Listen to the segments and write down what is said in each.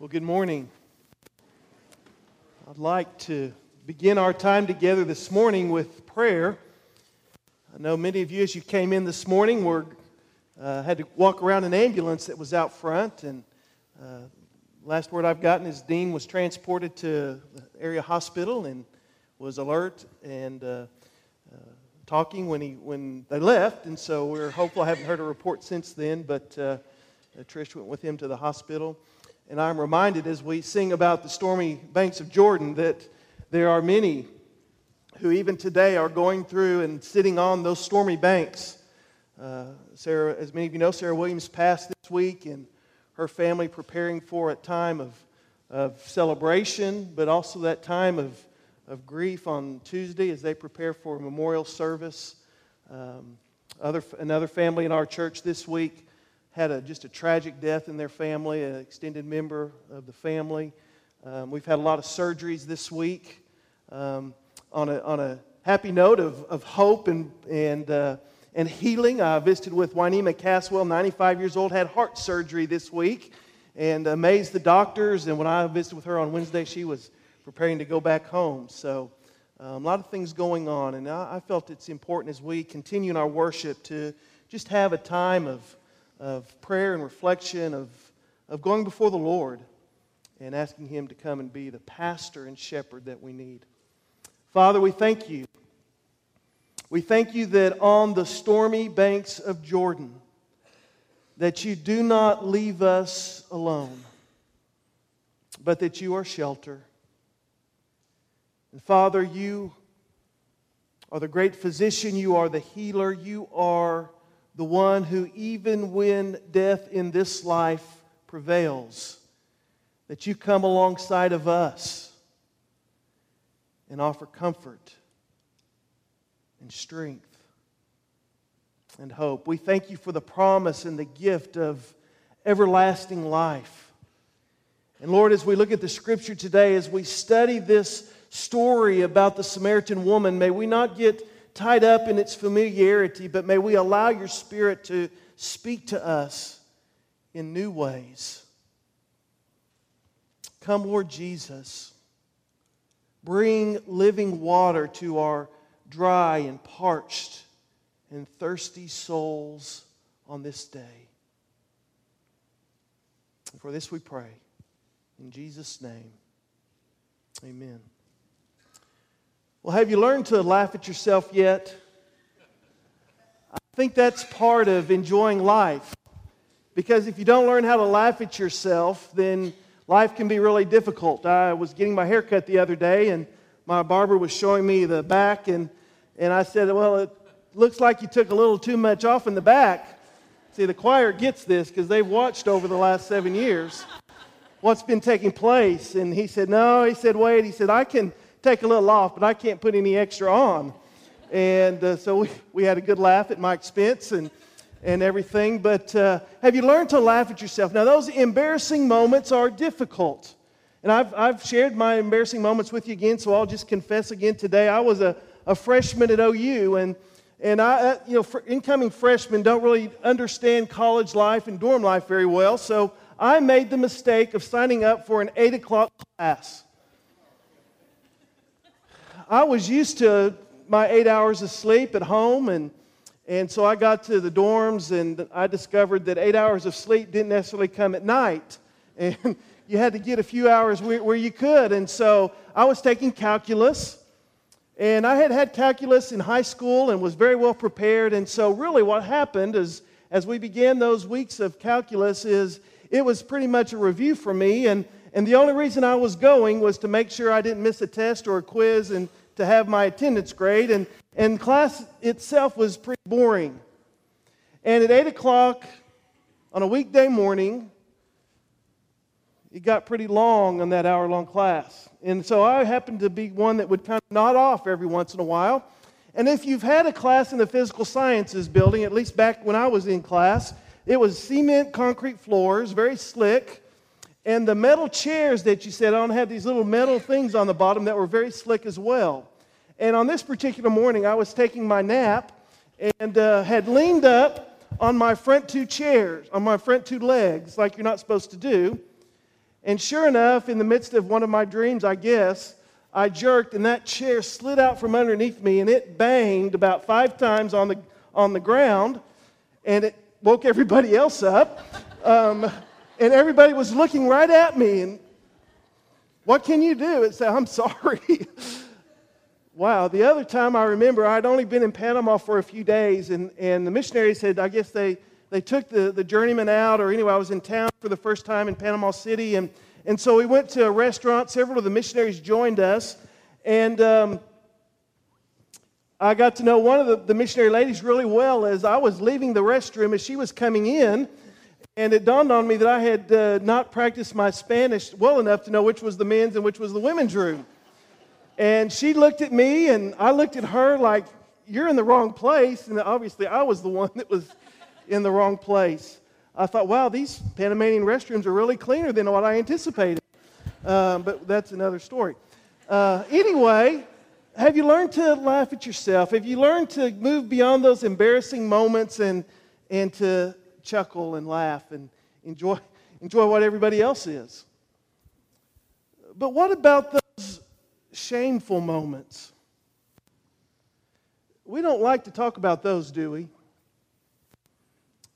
Well, good morning. I'd like to begin our time together this morning with prayer. I know many of you, as you came in this morning, were uh, had to walk around an ambulance that was out front, and uh, last word I've gotten is Dean was transported to the area hospital and was alert and uh, uh talking when he when they left, and so we're hopeful. I haven't heard a report since then, but uh, Trish went with him to the hospital. And I'm reminded as we sing about the stormy banks of Jordan that there are many who even today are going through and sitting on those stormy banks. Uh, Sarah, as many of you know, Sarah Williams passed this week, and her family preparing for a time of, of celebration, but also that time of, of grief on Tuesday as they prepare for a memorial service. Um, other, another family in our church this week had a, just a tragic death in their family, an extended member of the family. Um, we've had a lot of surgeries this week. Um, on, a, on a happy note of, of hope and, and, uh, and healing, I visited with Wynema Caswell, 95 years old, had heart surgery this week and amazed the doctors. And when I visited with her on Wednesday, she was preparing to go back home. So, um, a lot of things going on. And I, I felt it's important as we continue in our worship to just have a time of of prayer and reflection, of, of going before the Lord and asking Him to come and be the pastor and shepherd that we need. Father, we thank you. We thank you that on the stormy banks of Jordan, that you do not leave us alone, but that you are shelter. And Father, you are the great physician, you are the healer, you are the one who, even when death in this life prevails, that you come alongside of us and offer comfort and strength and hope. We thank you for the promise and the gift of everlasting life. And Lord, as we look at the scripture today, as we study this story about the Samaritan woman, may we not get tied up in its familiarity, but may we allow your Spirit to speak to us in new ways. Come, Lord Jesus. Bring living water to our dry and parched and thirsty souls on this day. For this we pray. In Jesus' name, amen. Well, have you learned to laugh at yourself yet? I think that's part of enjoying life. Because if you don't learn how to laugh at yourself, then life can be really difficult. I was getting my hair cut the other day, and my barber was showing me the back, and, and I said, Well, it looks like you took a little too much off in the back. See, the choir gets this because they've watched over the last seven years what's been taking place. And he said, No, he said, Wait. He said, I can take a little off, but I can't put any extra on. And uh, so we, we had a good laugh at my expense and, and everything. But uh, have you learned to laugh at yourself? Now, those embarrassing moments are difficult. And I've, I've shared my embarrassing moments with you again, so I'll just confess again today. I was a, a freshman at OU, and, and I, uh, you know, incoming freshmen don't really understand college life and dorm life very well, so I made the mistake of signing up for an 8 o'clock class. I was used to my eight hours of sleep at home, and, and so I got to the dorms and I discovered that eight hours of sleep didn't necessarily come at night. And you had to get a few hours where, where you could. And so I was taking calculus. And I had had calculus in high school and was very well prepared. And so, really, what happened is, as we began those weeks of calculus, is it was pretty much a review for me. And, and the only reason I was going was to make sure I didn't miss a test or a quiz and to have my attendance grade, and, and class itself was pretty boring. And at 8 o'clock on a weekday morning, it got pretty long on that hour long class. And so I happened to be one that would kind of nod off every once in a while. And if you've had a class in the physical sciences building, at least back when I was in class, it was cement concrete floors, very slick. And the metal chairs that you sat on had these little metal things on the bottom that were very slick as well. And on this particular morning, I was taking my nap and uh, had leaned up on my front two chairs, on my front two legs, like you're not supposed to do. And sure enough, in the midst of one of my dreams, I guess, I jerked and that chair slid out from underneath me and it banged about five times on the, on the ground and it woke everybody else up. Um, and everybody was looking right at me. And what can you do? It said, I'm sorry. wow. The other time I remember, I'd only been in Panama for a few days, and, and the missionary said, I guess they, they took the, the journeyman out, or anyway, I was in town for the first time in Panama City. And, and so we went to a restaurant. Several of the missionaries joined us. And um, I got to know one of the, the missionary ladies really well as I was leaving the restroom as she was coming in. And it dawned on me that I had uh, not practiced my Spanish well enough to know which was the men's and which was the women's room. And she looked at me, and I looked at her like, You're in the wrong place. And obviously, I was the one that was in the wrong place. I thought, Wow, these Panamanian restrooms are really cleaner than what I anticipated. Um, but that's another story. Uh, anyway, have you learned to laugh at yourself? Have you learned to move beyond those embarrassing moments and, and to chuckle and laugh and enjoy, enjoy what everybody else is. But what about those shameful moments? We don't like to talk about those, do we?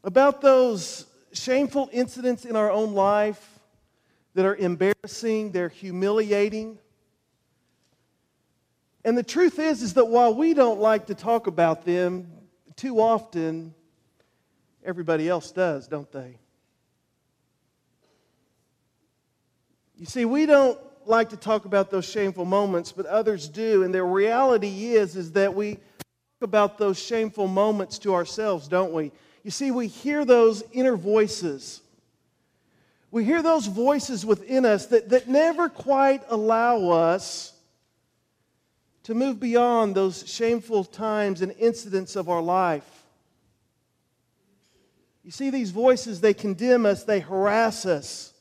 About those shameful incidents in our own life that are embarrassing, they're humiliating. And the truth is is that while we don't like to talk about them, too often Everybody else does, don't they? You see, we don't like to talk about those shameful moments, but others do. And the reality is, is that we talk about those shameful moments to ourselves, don't we? You see, we hear those inner voices. We hear those voices within us that, that never quite allow us to move beyond those shameful times and incidents of our life. You see, these voices, they condemn us, they harass us.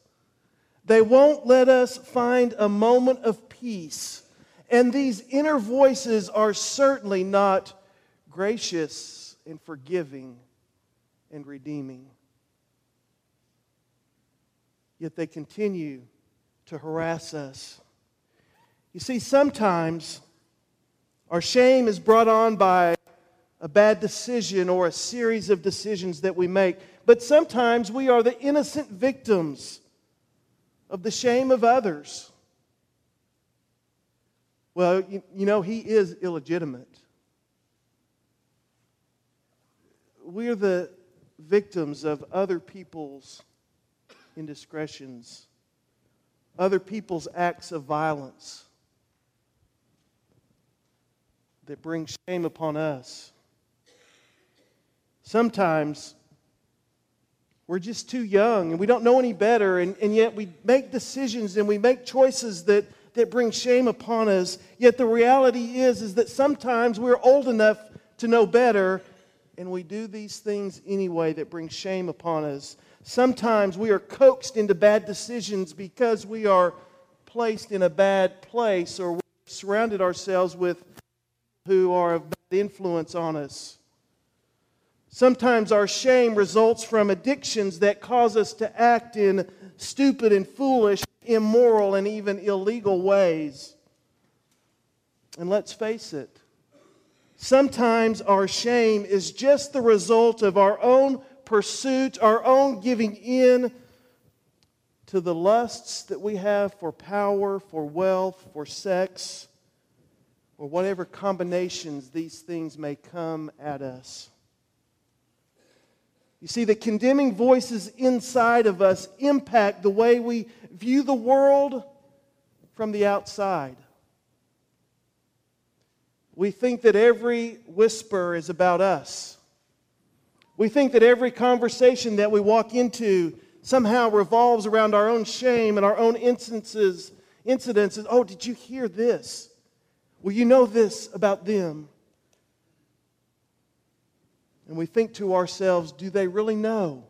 They won't let us find a moment of peace. And these inner voices are certainly not gracious and forgiving and redeeming. Yet they continue to harass us. You see, sometimes our shame is brought on by a bad decision or a series of decisions that we make. But sometimes we are the innocent victims of the shame of others. Well, you, you know, he is illegitimate. We're the victims of other people's indiscretions, other people's acts of violence that bring shame upon us. Sometimes we're just too young and we don't know any better, and, and yet we make decisions and we make choices that, that bring shame upon us. Yet the reality is, is that sometimes we're old enough to know better, and we do these things anyway that bring shame upon us. Sometimes we are coaxed into bad decisions because we are placed in a bad place or surrounded ourselves with who are of bad influence on us. Sometimes our shame results from addictions that cause us to act in stupid and foolish, immoral, and even illegal ways. And let's face it, sometimes our shame is just the result of our own pursuit, our own giving in to the lusts that we have for power, for wealth, for sex, or whatever combinations these things may come at us. You see, the condemning voices inside of us impact the way we view the world from the outside. We think that every whisper is about us. We think that every conversation that we walk into somehow revolves around our own shame and our own instances, incidences. Oh, did you hear this? Well, you know this about them. And we think to ourselves, do they really know?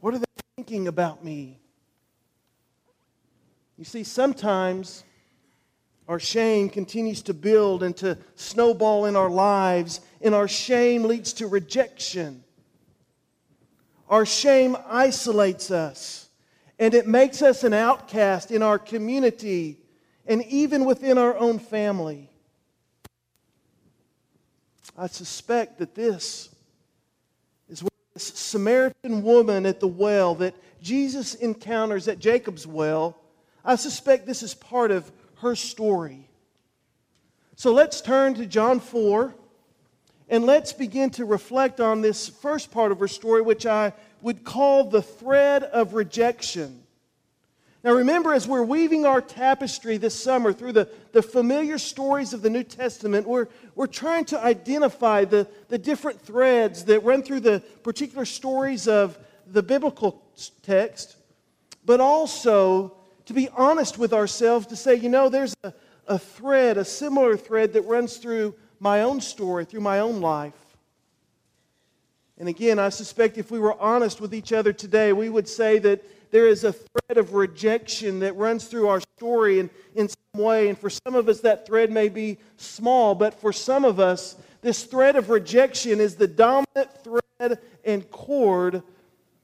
What are they thinking about me? You see, sometimes our shame continues to build and to snowball in our lives, and our shame leads to rejection. Our shame isolates us, And it makes us an outcast in our community and even within our own family. I suspect that this is where this Samaritan woman at the well that Jesus encounters at Jacob's well, I suspect this is part of her story. So let's turn to John 4 and let's begin to reflect on this first part of her story, which I would call the thread of rejection. Now, remember, as we're weaving our tapestry this summer through the, the familiar stories of the New Testament, we're, we're trying to identify the, the different threads that run through the particular stories of the biblical text, but also to be honest with ourselves to say, you know, there's a, a thread, a similar thread that runs through my own story, through my own life. And again, I suspect if we were honest with each other today, we would say that there is a thread of rejection that runs through our story in, in some way. And for some of us, that thread may be small, but for some of us, this thread of rejection is the dominant thread and cord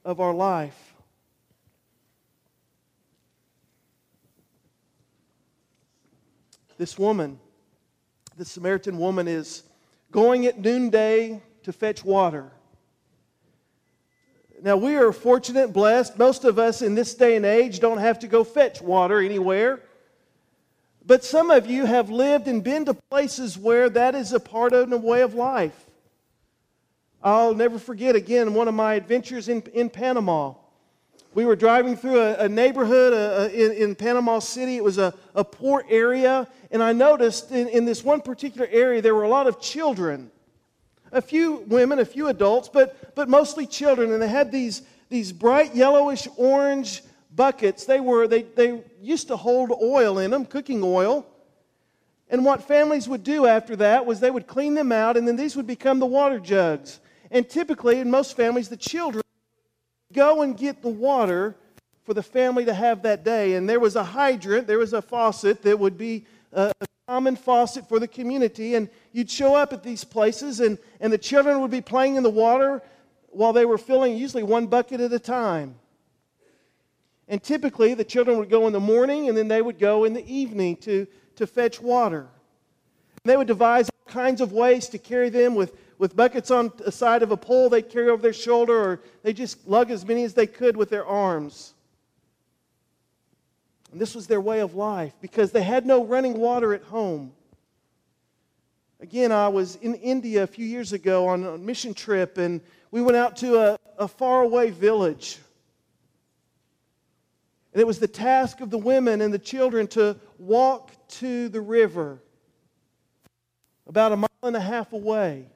of our life. This woman, the Samaritan woman, is going at noonday to fetch water. Now, we are fortunate, blessed. Most of us in this day and age don't have to go fetch water anywhere. But some of you have lived and been to places where that is a part of the way of life. I'll never forget again one of my adventures in, in Panama. We were driving through a, a neighborhood uh, uh in, in, Panama City. It was a, a poor area, and I noticed in, in this one particular area there were a lot of children a few women, a few adults, but, but mostly children. And they had these, these bright yellowish orange buckets. They, were, they, they used to hold oil in them, cooking oil. And what families would do after that was they would clean them out, and then these would become the water jugs. And typically, in most families, the children go and get the water for the family to have that day. And there was a hydrant, there was a faucet that would be a common faucet for the community. And you'd show up at these places, and, and the children would be playing in the water while they were filling usually one bucket at a time. And typically, the children would go in the morning and then they would go in the evening to, to fetch water. And they would devise all kinds of ways to carry them with, with buckets on the side of a pole they'd carry over their shoulder, or they just lug as many as they could with their arms. And this was their way of life because they had no running water at home. Again, I was in India a few years ago on a mission trip, and we went out to a, a faraway village. And it was the task of the women and the children to walk to the river about a mile and a half away.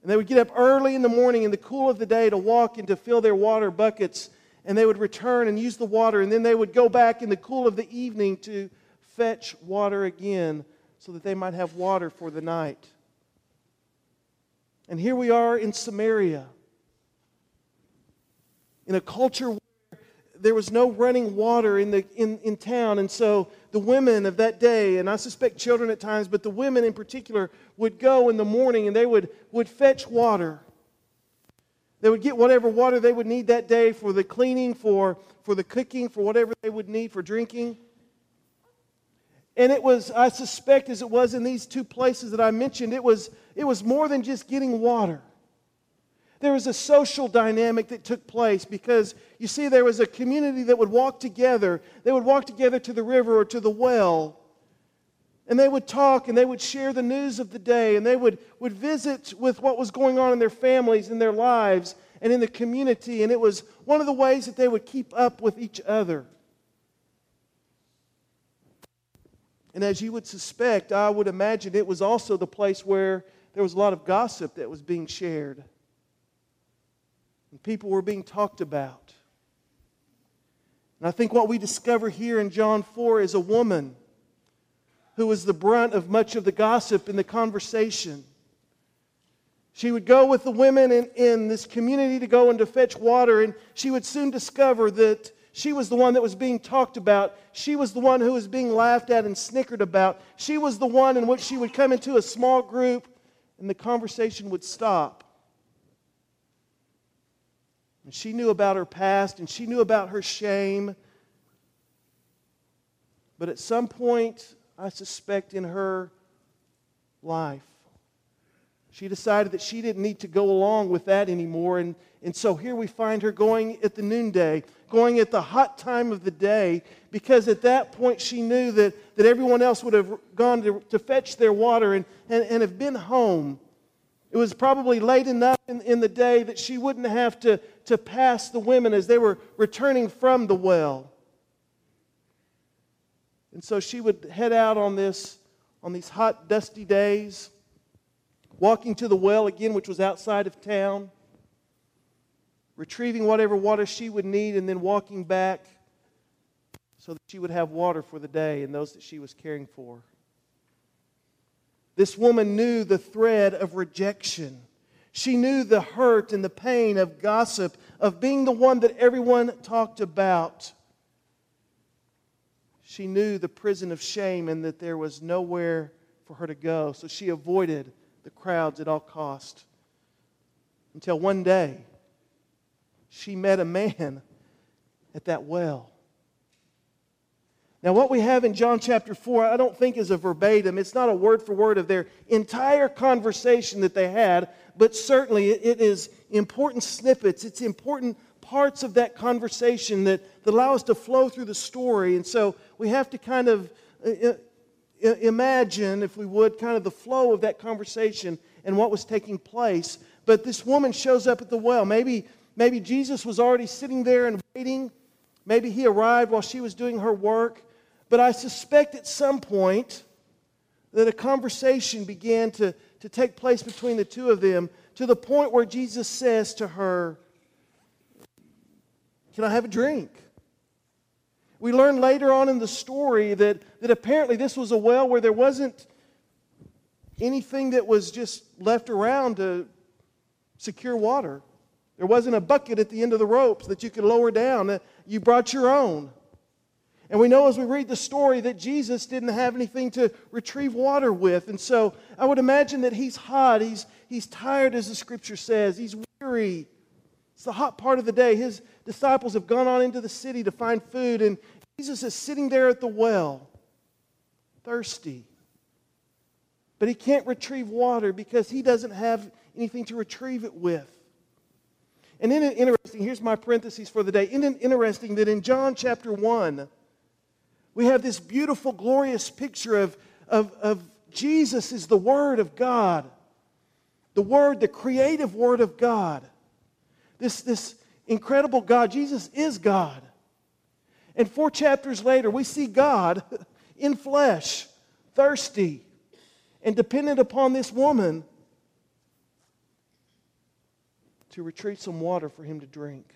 And they would get up early in the morning in the cool of the day to walk and to fill their water buckets. And they would return and use the water. And then they would go back in the cool of the evening to fetch water again so that they might have water for the night. And here we are in Samaria, in a culture where there was no running water in, the, in, in town. And so the women of that day, and I suspect children at times, but the women in particular, would go in the morning and they would, would fetch water. They would get whatever water they would need that day for the cleaning, for, for the cooking, for whatever they would need for drinking. And it was, I suspect, as it was in these two places that I mentioned, it was, it was more than just getting water. There was a social dynamic that took place because you see, there was a community that would walk together. They would walk together to the river or to the well. And they would talk and they would share the news of the day and they would, would visit with what was going on in their families, in their lives, and in the community. And it was one of the ways that they would keep up with each other. And as you would suspect, I would imagine it was also the place where there was a lot of gossip that was being shared. And people were being talked about. And I think what we discover here in John 4 is a woman who was the brunt of much of the gossip and the conversation. She would go with the women in, in this community to go and to fetch water, and she would soon discover that she was the one that was being talked about. She was the one who was being laughed at and snickered about. She was the one in which she would come into a small group and the conversation would stop. And she knew about her past and she knew about her shame. But at some point, I suspect in her life, she decided that she didn't need to go along with that anymore. And, and so here we find her going at the noonday, going at the hot time of the day, because at that point she knew that, that everyone else would have gone to, to fetch their water and, and, and have been home. It was probably late enough in, in the day that she wouldn't have to, to pass the women as they were returning from the well. And so she would head out on this on these hot, dusty days, walking to the well again, which was outside of town, retrieving whatever water she would need, and then walking back so that she would have water for the day and those that she was caring for. This woman knew the thread of rejection. She knew the hurt and the pain of gossip, of being the one that everyone talked about. She knew the prison of shame and that there was nowhere for her to go. So she avoided the crowds at all cost. Until one day, she met a man at that well. Now, what we have in John chapter 4, I don't think is a verbatim. It's not a word for word of their entire conversation that they had, but certainly it is important snippets. It's important parts of that conversation that, that allow us to flow through the story. And so we have to kind of uh, uh, imagine, if we would, kind of the flow of that conversation and what was taking place. But this woman shows up at the well. Maybe, maybe Jesus was already sitting there and waiting. Maybe he arrived while she was doing her work. But I suspect at some point that a conversation began to, to take place between the two of them to the point where Jesus says to her, can I have a drink? We learn later on in the story that, that apparently this was a well where there wasn't anything that was just left around to secure water. There wasn't a bucket at the end of the ropes that you could lower down. Uh, you brought your own. And we know as we read the story that Jesus didn't have anything to retrieve water with. And so I would imagine that he's hot, he's, he's tired, as the scripture says, he's weary. It's the hot part of the day. His disciples have gone on into the city to find food, and Jesus is sitting there at the well, thirsty. But he can't retrieve water because he doesn't have anything to retrieve it with. And it interesting? Here's my parentheses for the day. Isn't it interesting that in John chapter 1, we have this beautiful, glorious picture of, of, of Jesus is the Word of God, the Word, the creative Word of God. This, this incredible God. Jesus is God. And four chapters later, we see God in flesh, thirsty, and dependent upon this woman to retrieve some water for him to drink.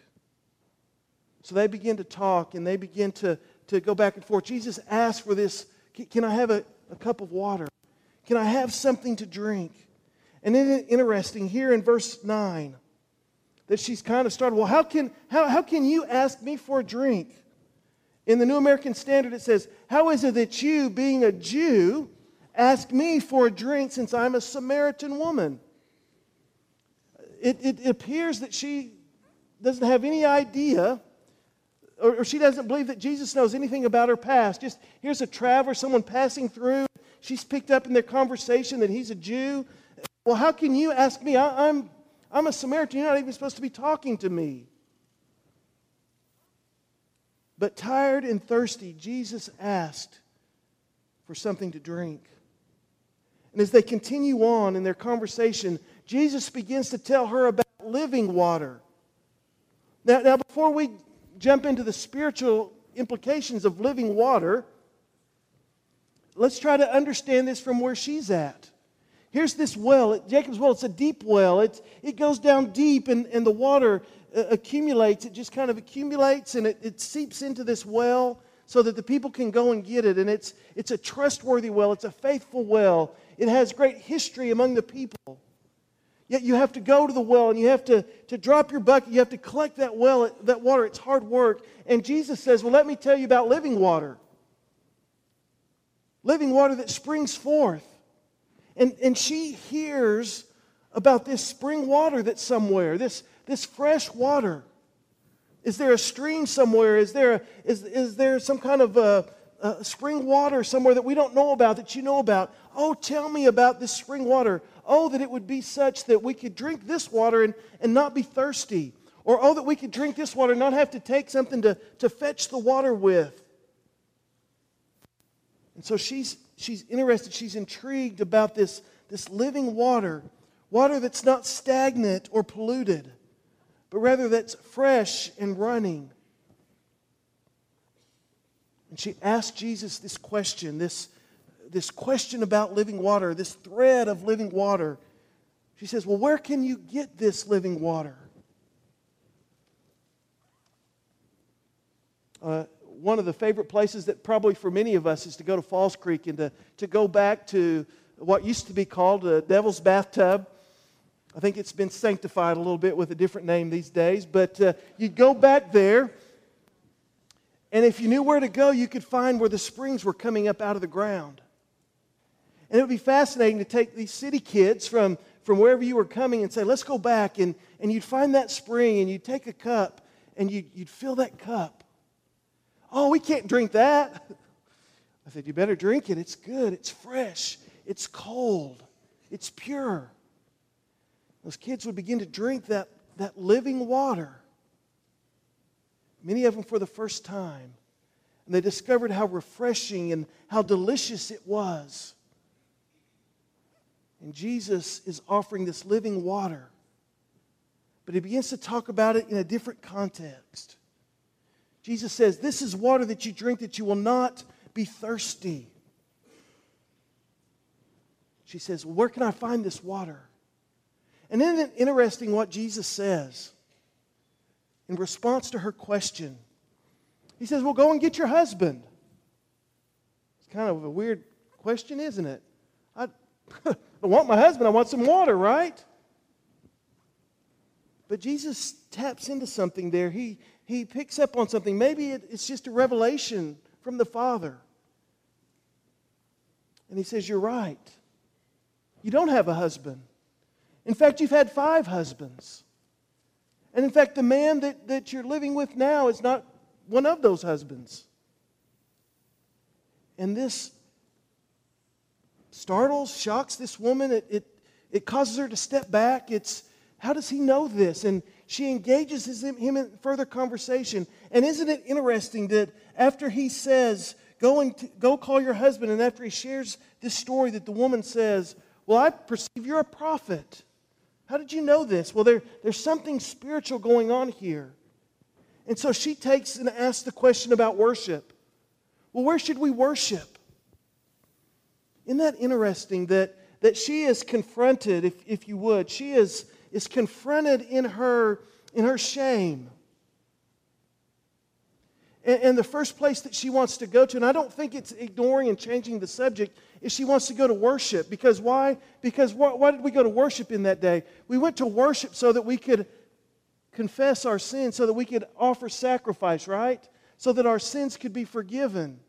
So they begin to talk and they begin to, to go back and forth. Jesus asks for this Can I have a, a cup of water? Can I have something to drink? And then interesting, here in verse 9, that she's kind of started. Well, how can, how, how can you ask me for a drink? In the New American Standard, it says, How is it that you, being a Jew, ask me for a drink since I'm a Samaritan woman? It, it appears that she doesn't have any idea, or, or she doesn't believe that Jesus knows anything about her past. Just here's a traveler, someone passing through. She's picked up in their conversation that he's a Jew. Well, how can you ask me? I, I'm I'm a Samaritan. You're not even supposed to be talking to me. But tired and thirsty, Jesus asked for something to drink. And as they continue on in their conversation, Jesus begins to tell her about living water. Now, now before we jump into the spiritual implications of living water, let's try to understand this from where she's at. Here's this well, Jacob's well, it's a deep well. It, it goes down deep and, and the water uh, accumulates. It just kind of accumulates and it, it seeps into this well so that the people can go and get it. And it's, it's a trustworthy well, it's a faithful well. It has great history among the people. Yet you have to go to the well and you have to, to drop your bucket. You have to collect that well, that water. It's hard work. And Jesus says, Well, let me tell you about living water. Living water that springs forth. And, and she hears about this spring water that's somewhere, this, this fresh water. Is there a stream somewhere? Is there, is, is there some kind of a, a spring water somewhere that we don't know about that you know about? Oh, tell me about this spring water. Oh, that it would be such that we could drink this water and, and not be thirsty. Or, oh, that we could drink this water and not have to take something to, to fetch the water with. And so she's, she's interested, she's intrigued about this, this living water, water that's not stagnant or polluted, but rather that's fresh and running. And she asked Jesus this question, this, this question about living water, this thread of living water. She says, Well, where can you get this living water? Uh, one of the favorite places that probably for many of us is to go to Falls Creek and to, to go back to what used to be called the Devil's Bathtub. I think it's been sanctified a little bit with a different name these days, but uh, you'd go back there, and if you knew where to go, you could find where the springs were coming up out of the ground. And it would be fascinating to take these city kids from, from wherever you were coming and say, let's go back. And, and you'd find that spring, and you'd take a cup, and you'd, you'd fill that cup. Oh, we can't drink that. I said, You better drink it. It's good. It's fresh. It's cold. It's pure. Those kids would begin to drink that, that living water. Many of them for the first time. And they discovered how refreshing and how delicious it was. And Jesus is offering this living water. But he begins to talk about it in a different context. Jesus says, This is water that you drink that you will not be thirsty. She says, Where can I find this water? And isn't it interesting what Jesus says in response to her question? He says, Well, go and get your husband. It's kind of a weird question, isn't it? I, I want my husband, I want some water, right? But Jesus taps into something there. He, he picks up on something. Maybe it, it's just a revelation from the Father. And he says, You're right. You don't have a husband. In fact, you've had five husbands. And in fact, the man that, that you're living with now is not one of those husbands. And this startles, shocks this woman. It, it, it causes her to step back. It's, how does he know this? And she engages him in further conversation. And isn't it interesting that after he says, go, and t- go call your husband, and after he shares this story, that the woman says, Well, I perceive you're a prophet. How did you know this? Well, there, there's something spiritual going on here. And so she takes and asks the question about worship. Well, where should we worship? Isn't that interesting that, that she is confronted, if, if you would, she is is confronted in her, in her shame. And, and the first place that she wants to go to, and I don't think it's ignoring and changing the subject, is she wants to go to worship. Because why? Because why, why did we go to worship in that day? We went to worship so that we could confess our sins, so that we could offer sacrifice, right? So that our sins could be forgiven.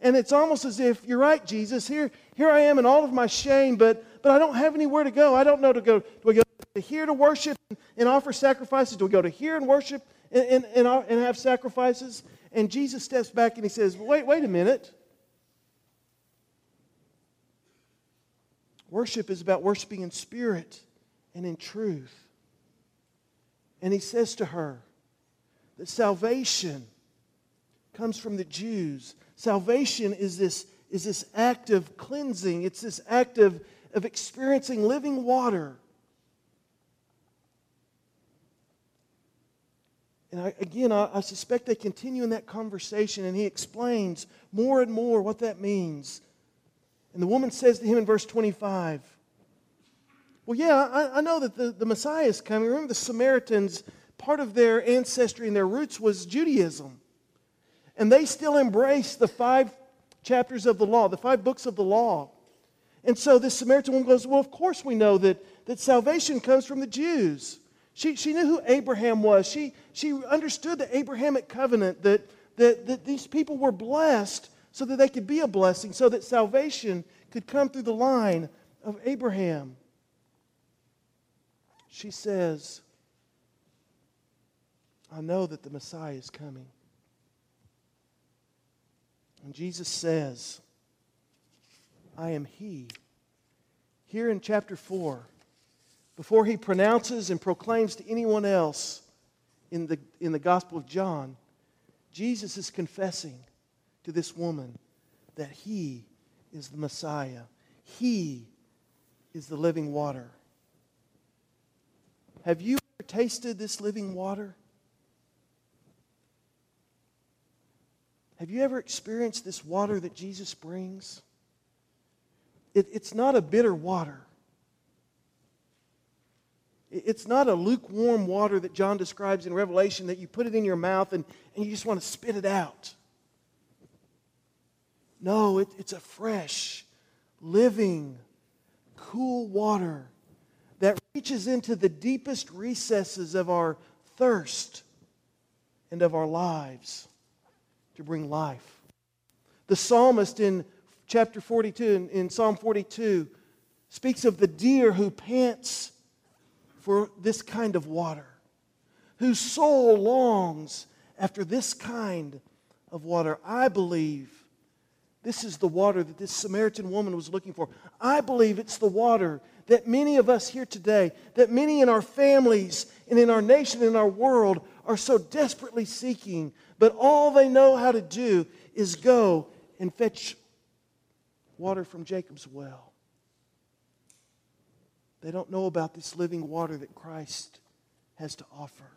And it's almost as if, you're right, Jesus, here, here I am in all of my shame, but, but I don't have anywhere to go. I don't know to go. Do I go to here to worship and offer sacrifices? Do we go to here and worship and, and, and, uh, and have sacrifices? And Jesus steps back and he says, wait, wait a minute. Worship is about worshiping in spirit and in truth. And he says to her that salvation comes from the Jews. Salvation is this, is this act of cleansing, it's this act of, of experiencing living water And I, again, I, I suspect they continue in that conversation, and he explains more and more what that means. And the woman says to him in verse 25, Well, yeah, I, I know that the, the Messiah is coming. Remember, the Samaritans, part of their ancestry and their roots was Judaism. And they still embrace the five chapters of the law, the five books of the law. And so this Samaritan woman goes, Well, of course we know that, that salvation comes from the Jews. She, she knew who Abraham was. She, she understood the Abrahamic covenant that, that, that these people were blessed so that they could be a blessing, so that salvation could come through the line of Abraham. She says, I know that the Messiah is coming. And Jesus says, I am He. Here in chapter 4, before he pronounces and proclaims to anyone else in the, in the Gospel of John, Jesus is confessing to this woman that he is the Messiah. He is the living water. Have you ever tasted this living water? Have you ever experienced this water that Jesus brings? It, it's not a bitter water. It's not a lukewarm water that John describes in Revelation that you put it in your mouth and, and you just want to spit it out. No, it, it's a fresh, living, cool water that reaches into the deepest recesses of our thirst and of our lives to bring life. The psalmist in chapter 42, in, in Psalm 42, speaks of the deer who pants for this kind of water, whose soul longs after this kind of water. I believe this is the water that this Samaritan woman was looking for. I believe it's the water that many of us here today, that many in our families and in our nation and our world are so desperately seeking, but all they know how to do is go and fetch water from Jacob's well. They don't know about this living water that Christ has to offer.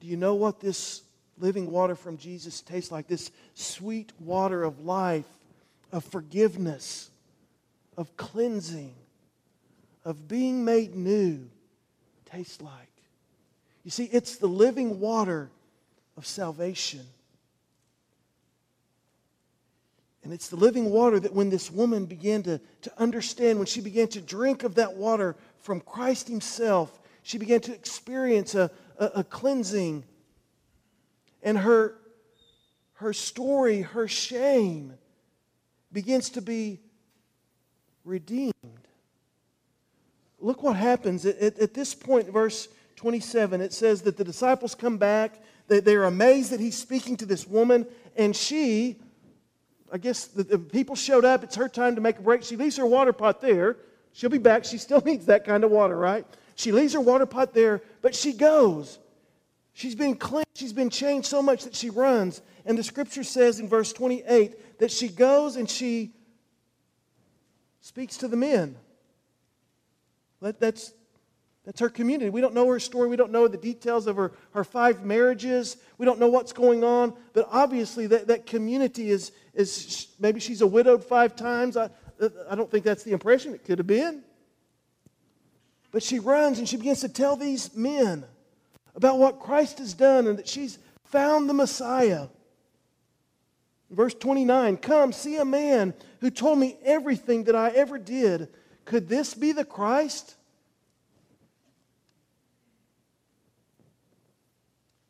Do you know what this living water from Jesus tastes like this sweet water of life, of forgiveness, of cleansing, of being made new tastes like. You see, it's the living water of salvation. And it's the living water that when this woman began to, to understand, when she began to drink of that water from Christ Himself, she began to experience a, a, a cleansing and her, her story, her shame, begins to be redeemed. Look what happens. At, at, at, this point, verse 27, it says that the disciples come back. They, they're amazed that he's speaking to this woman, and she, I guess the, the people showed up. It's her time to make a break. She leaves her water pot there. She'll be back. She still needs that kind of water, right? She leaves her water pot there, but she goes. She's been cleansed, she's been changed so much that she runs. And the scripture says in verse 28 that she goes and she speaks to the men. that's, that's her community. We don't know her story. We don't know the details of her, her five marriages. We don't know what's going on. But obviously, that, that community is, is maybe she's a widowed five times. I, I don't think that's the impression. It could have been. But she runs and she begins to tell these men about what Christ has done and that she's found the Messiah. Verse 29 Come, see a man who told me everything that I ever did. Could this be the Christ?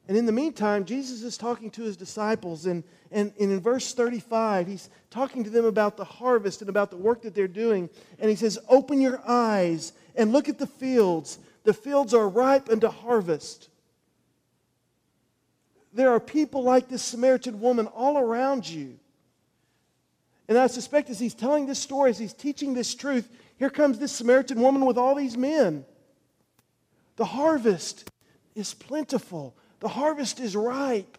And in the meantime, Jesus is talking to his disciples. And, and, and, in verse 35, he's talking to them about the harvest and about the work that they're doing. And he says, Open your eyes and look at the fields. The fields are ripe unto harvest there are people like this Samaritan woman all around you. And I suspect as he's telling this story, as he's teaching this truth, here comes this Samaritan woman with all these men. The harvest is plentiful, the harvest is ripe.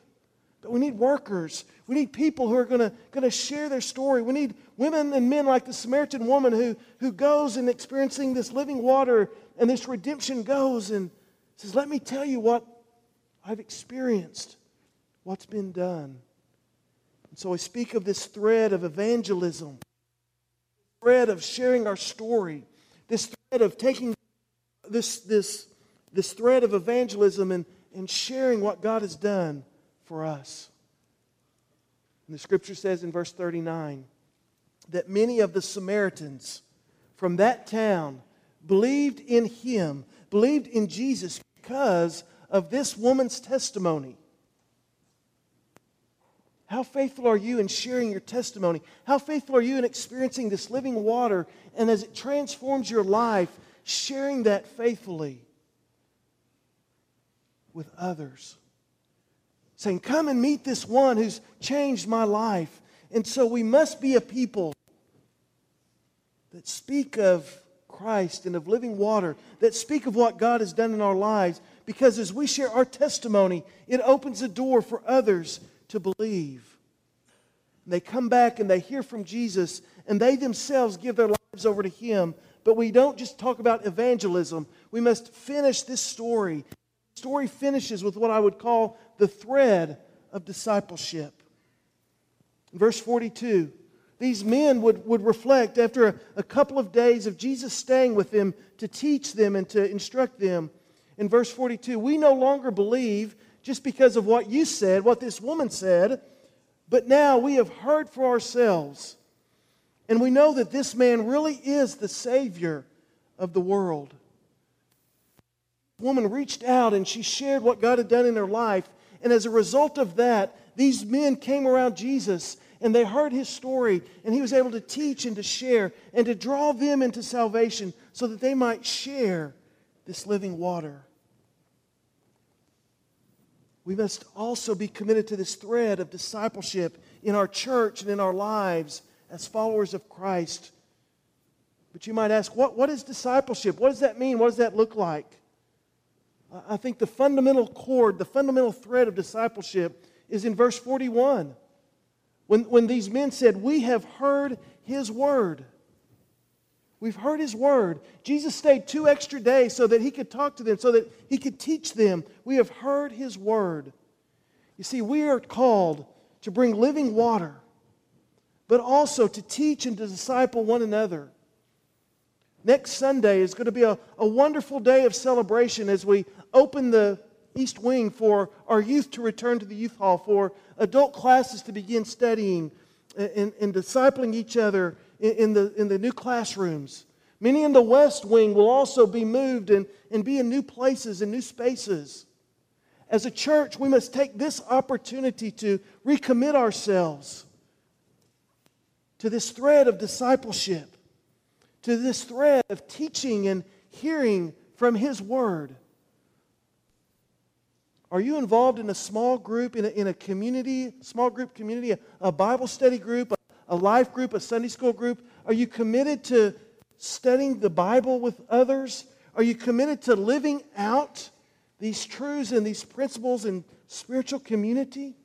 But we need workers. We need people who are going to share their story. We need women and men like the Samaritan woman who, who goes and experiencing this living water and this redemption goes and says, Let me tell you what I've experienced what's been done. And so I speak of this thread of evangelism, thread of sharing our story, this thread of taking this, this, this thread of evangelism and, and sharing what God has done for us. And the scripture says in verse 39 that many of the Samaritans from that town believed in him, believed in Jesus because of this woman's testimony. How faithful are you in sharing your testimony? How faithful are you in experiencing this living water and as it transforms your life, sharing that faithfully? With others. Saying, Come and meet this one who's changed my life. And so we must be a people that speak of Christ and of living water, that speak of what God has done in our lives, because as we share our testimony, it opens a door for others to believe. And they come back and they hear from Jesus, and they themselves give their lives over to Him. But we don't just talk about evangelism, we must finish this story. Story finishes with what I would call the thread of discipleship. In verse 42, these men would, would reflect after a, a couple of days of Jesus staying with them to teach them and to instruct them. In verse 42, we no longer believe just because of what you said, what this woman said, but now we have heard for ourselves. And we know that this man really is the Savior of the world. Woman reached out and she shared what God had done in her life. And as a result of that, these men came around Jesus and they heard his story, and he was able to teach and to share and to draw them into salvation so that they might share this living water. We must also be committed to this thread of discipleship in our church and in our lives as followers of Christ. But you might ask, what, what is discipleship? What does that mean? What does that look like? I think the fundamental cord, the fundamental thread of discipleship is in verse 41. When, when these men said, We have heard his word. We've heard his word. Jesus stayed two extra days so that he could talk to them, so that he could teach them. We have heard his word. You see, we are called to bring living water, but also to teach and to disciple one another. Next Sunday is going to be a, a wonderful day of celebration as we open the East Wing for our youth to return to the youth hall, for adult classes to begin studying and, and discipling each other in, in, the, in the new classrooms. Many in the West Wing will also be moved and, and be in new places and new spaces. As a church, we must take this opportunity to recommit ourselves to this thread of discipleship, to this thread of teaching and hearing from His Word. Are you involved in a small group, in a, in a community, small group community, a, a Bible study group, a, a life group, a Sunday school group? Are you committed to studying the Bible with others? Are you committed to living out these truths and these principles in spiritual community?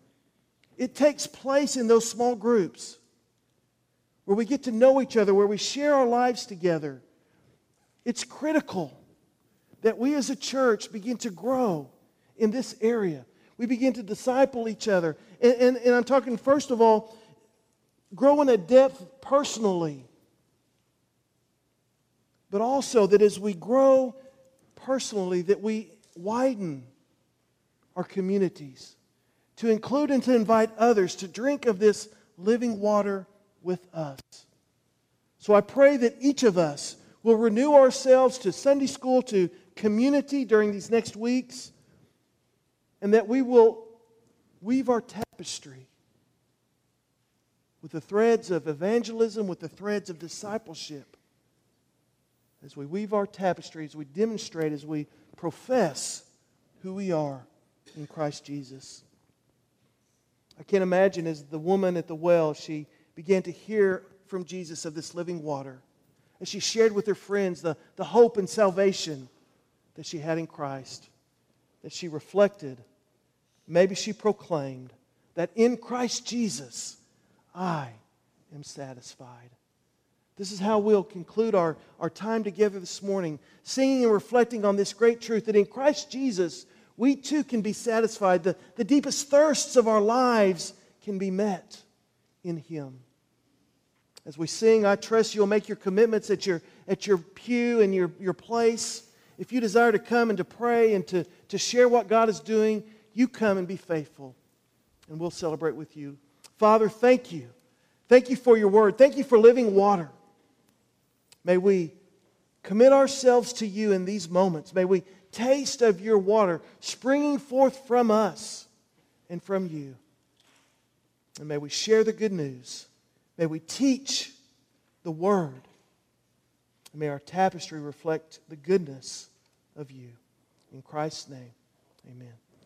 It takes place in those small groups where we get to know each other, where we share our lives together. It's critical that we as a church begin to grow in this area. We begin to disciple each other. And, and, and I'm talking, first of all, growing a depth personally. But also that as we grow personally, that we widen our communities to include and to invite others to drink of this living water with us. So I pray that each of us will renew ourselves to Sunday school, to community during these next weeks and that we will weave our tapestry with the threads of evangelism, with the threads of discipleship. As we weave our tapestry, as we demonstrate, as we profess who we are in Christ Jesus. I can't imagine as the woman at the well, she began to hear from Jesus of this living water. As she shared with her friends the, the hope and salvation that she had in Christ, that she reflected Maybe she proclaimed that in Christ Jesus, I am satisfied. This is how we'll conclude our, our time together this morning, singing and reflecting on this great truth that in Christ Jesus, we too can be satisfied. The, the deepest thirsts of our lives can be met in Him. As we sing, I trust you'll make your commitments at your, at your pew and your, your place. If you desire to come and to pray and to, to share what God is doing, you come and be faithful, and we'll celebrate with you. Father, thank you. Thank you for your word. Thank you for living water. May we commit ourselves to you in these moments. May we taste of your water springing forth from us and from you. And may we share the good news. May we teach the word. And may our tapestry reflect the goodness of you. In Christ's name. Amen.